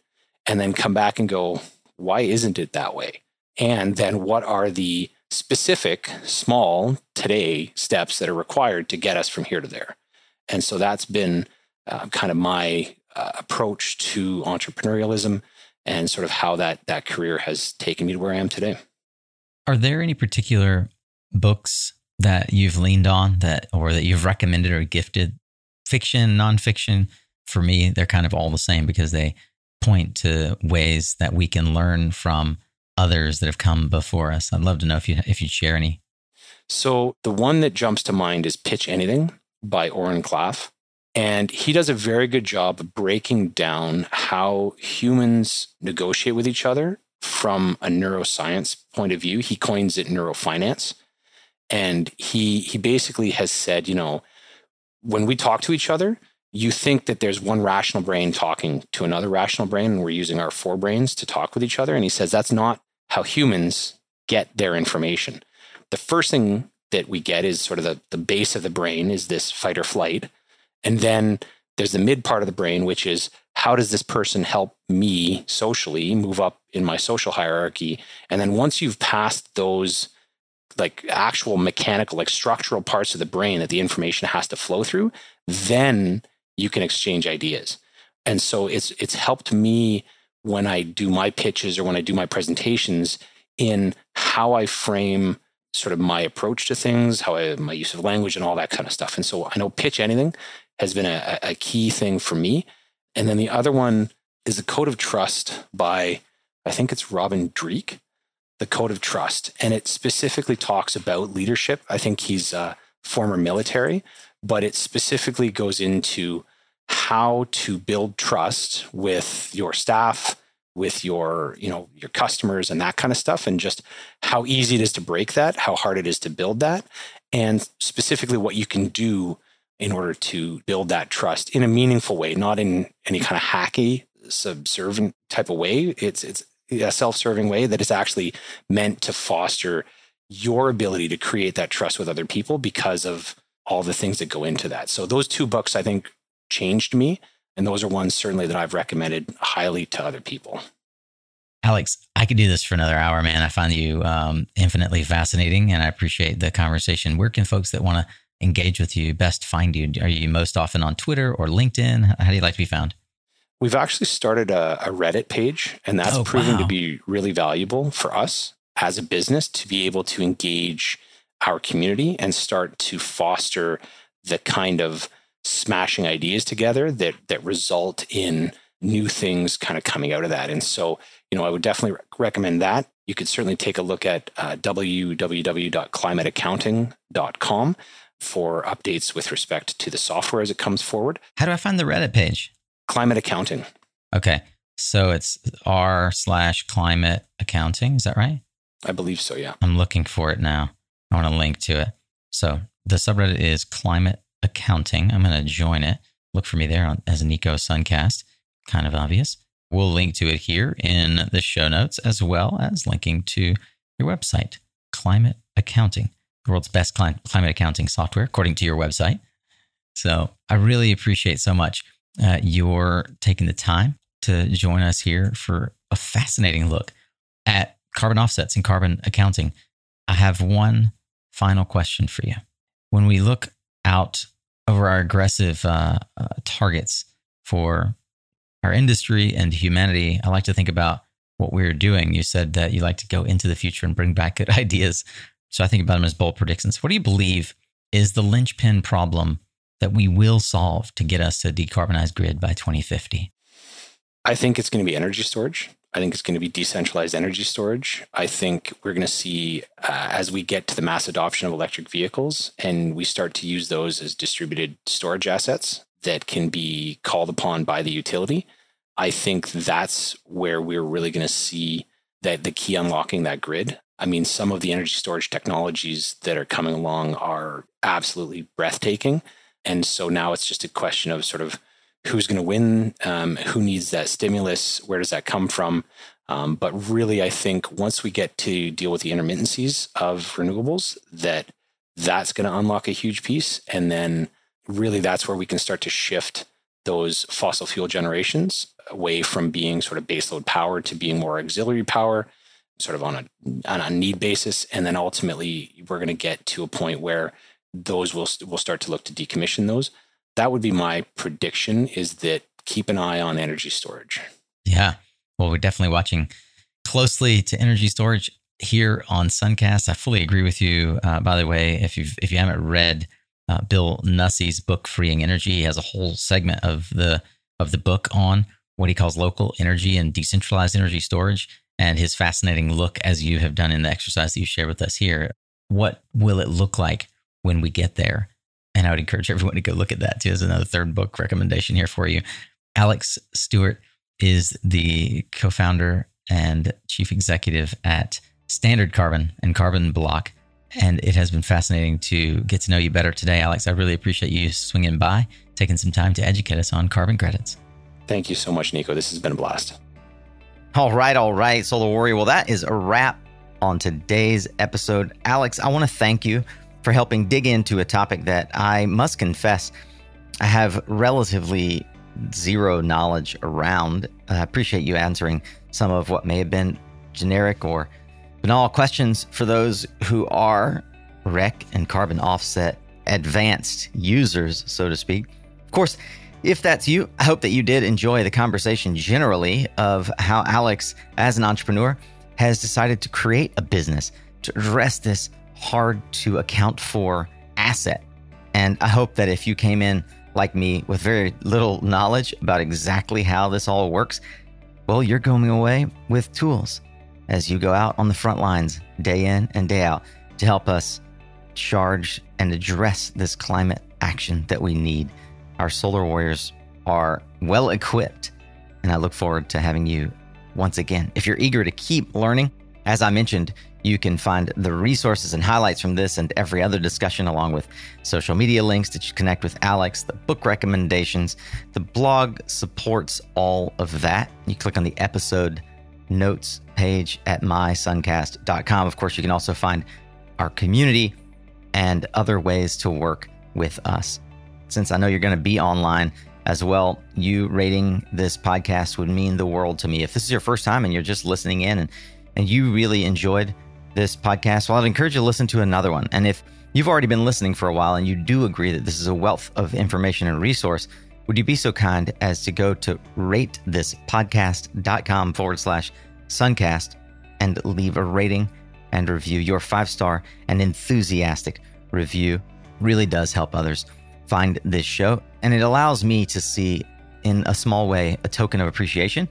and then come back and go why isn't it that way? And then what are the specific, small, today steps that are required to get us from here to there? And so that's been uh, kind of my uh, approach to entrepreneurialism and sort of how that that career has taken me to where I am today. Are there any particular books that you've leaned on that or that you've recommended or gifted fiction, nonfiction? For me, they're kind of all the same because they point to ways that we can learn from others that have come before us. I'd love to know if you if you'd share any. So the one that jumps to mind is Pitch Anything by Oren Klaff. And he does a very good job of breaking down how humans negotiate with each other from a neuroscience point of view. He coins it neurofinance. And he he basically has said, you know, when we talk to each other, you think that there's one rational brain talking to another rational brain, and we're using our forebrains to talk with each other. And he says that's not how humans get their information. The first thing that we get is sort of the, the base of the brain is this fight or flight. And then there's the mid part of the brain, which is how does this person help me socially move up in my social hierarchy? And then once you've passed those like actual mechanical, like structural parts of the brain that the information has to flow through, then you can exchange ideas. And so it's it's helped me when I do my pitches or when I do my presentations in how I frame sort of my approach to things, how I my use of language and all that kind of stuff. And so I know pitch anything has been a, a key thing for me. And then the other one is the Code of Trust by I think it's Robin Dreeke, the Code of Trust, and it specifically talks about leadership. I think he's uh, former military, but it specifically goes into how to build trust with your staff, with your, you know, your customers and that kind of stuff and just how easy it is to break that, how hard it is to build that, and specifically what you can do in order to build that trust in a meaningful way, not in any kind of hacky, subservient type of way. It's it's a self-serving way that is actually meant to foster your ability to create that trust with other people because of all the things that go into that. So those two books I think changed me and those are ones certainly that I've recommended highly to other people. Alex, I could do this for another hour, man. I find you um, infinitely fascinating and I appreciate the conversation. Where can folks that want to engage with you best find you? Are you most often on Twitter or LinkedIn? How do you like to be found? We've actually started a, a Reddit page, and that's oh, proven wow. to be really valuable for us as a business to be able to engage our community and start to foster the kind of smashing ideas together that that result in new things kind of coming out of that. And so, you know, I would definitely recommend that. You could certainly take a look at uh, www.climateaccounting.com for updates with respect to the software as it comes forward. How do I find the Reddit page? Climate accounting. Okay. So it's r slash climate accounting. Is that right? I believe so, yeah. I'm looking for it now. I want to link to it. So the subreddit is climate accounting. I'm going to join it. Look for me there on, as Nico Suncast. Kind of obvious. We'll link to it here in the show notes as well as linking to your website, Climate Accounting the world's best climate accounting software, according to your website. So I really appreciate so much uh, your taking the time to join us here for a fascinating look at carbon offsets and carbon accounting. I have one final question for you. When we look out over our aggressive uh, uh, targets for our industry and humanity, I like to think about what we're doing. You said that you like to go into the future and bring back good ideas so I think about them as bold predictions. What do you believe is the linchpin problem that we will solve to get us to a decarbonized grid by 2050? I think it's going to be energy storage. I think it's going to be decentralized energy storage. I think we're going to see uh, as we get to the mass adoption of electric vehicles and we start to use those as distributed storage assets that can be called upon by the utility. I think that's where we're really going to see that the key unlocking that grid. I mean, some of the energy storage technologies that are coming along are absolutely breathtaking. And so now it's just a question of sort of who's going to win, um, who needs that stimulus, where does that come from? Um, but really, I think once we get to deal with the intermittencies of renewables, that that's going to unlock a huge piece. And then really, that's where we can start to shift those fossil fuel generations away from being sort of baseload power to being more auxiliary power sort of on a on a need basis, and then ultimately we're going to get to a point where those will will start to look to decommission those. That would be my prediction. Is that keep an eye on energy storage. Yeah, well, we're definitely watching closely to energy storage here on Suncast. I fully agree with you. Uh, by the way, if you if you haven't read uh, Bill Nussey's book "Freeing Energy," he has a whole segment of the of the book on what he calls local energy and decentralized energy storage and his fascinating look as you have done in the exercise that you shared with us here. What will it look like when we get there? And I would encourage everyone to go look at that too as another third book recommendation here for you. Alex Stewart is the co founder and chief executive at Standard Carbon and Carbon Block. And it has been fascinating to get to know you better today, Alex. I really appreciate you swinging by, taking some time to educate us on carbon credits. Thank you so much, Nico. This has been a blast. All right, all right, Solar Warrior. Well, that is a wrap on today's episode. Alex, I want to thank you for helping dig into a topic that I must confess I have relatively zero knowledge around. I appreciate you answering some of what may have been generic or banal questions for those who are REC and carbon offset advanced users, so to speak. Of course, if that's you, I hope that you did enjoy the conversation generally of how Alex, as an entrepreneur, has decided to create a business to address this hard to account for asset. And I hope that if you came in like me with very little knowledge about exactly how this all works, well, you're going away with tools as you go out on the front lines day in and day out to help us charge and address this climate action that we need. Our solar warriors are well equipped, and I look forward to having you once again. If you're eager to keep learning, as I mentioned, you can find the resources and highlights from this and every other discussion, along with social media links that you connect with Alex, the book recommendations. The blog supports all of that. You click on the episode notes page at mysuncast.com. Of course, you can also find our community and other ways to work with us. Since I know you're going to be online as well, you rating this podcast would mean the world to me. If this is your first time and you're just listening in and, and you really enjoyed this podcast, well, I'd encourage you to listen to another one. And if you've already been listening for a while and you do agree that this is a wealth of information and resource, would you be so kind as to go to ratethispodcast.com forward slash suncast and leave a rating and review? Your five star and enthusiastic review really does help others find this show. And it allows me to see, in a small way, a token of appreciation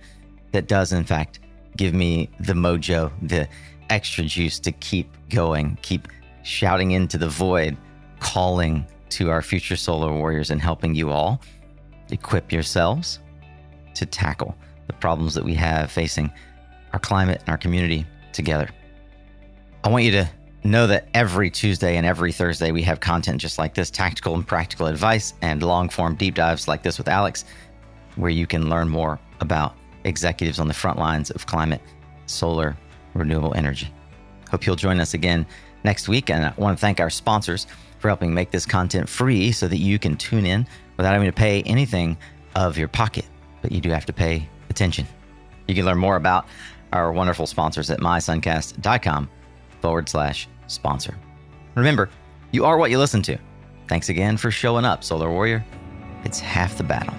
that does, in fact, give me the mojo, the extra juice to keep going, keep shouting into the void, calling to our future solar warriors and helping you all equip yourselves to tackle the problems that we have facing our climate and our community together. I want you to know that every Tuesday and every Thursday we have content just like this tactical and practical advice and long form deep dives like this with Alex, where you can learn more about executives on the front lines of climate, solar, renewable energy. Hope you'll join us again next week. And I want to thank our sponsors for helping make this content free so that you can tune in without having to pay anything of your pocket, but you do have to pay attention. You can learn more about our wonderful sponsors at mysuncast.com forward slash sponsor. Remember, you are what you listen to. Thanks again for showing up, Solar Warrior. It's half the battle.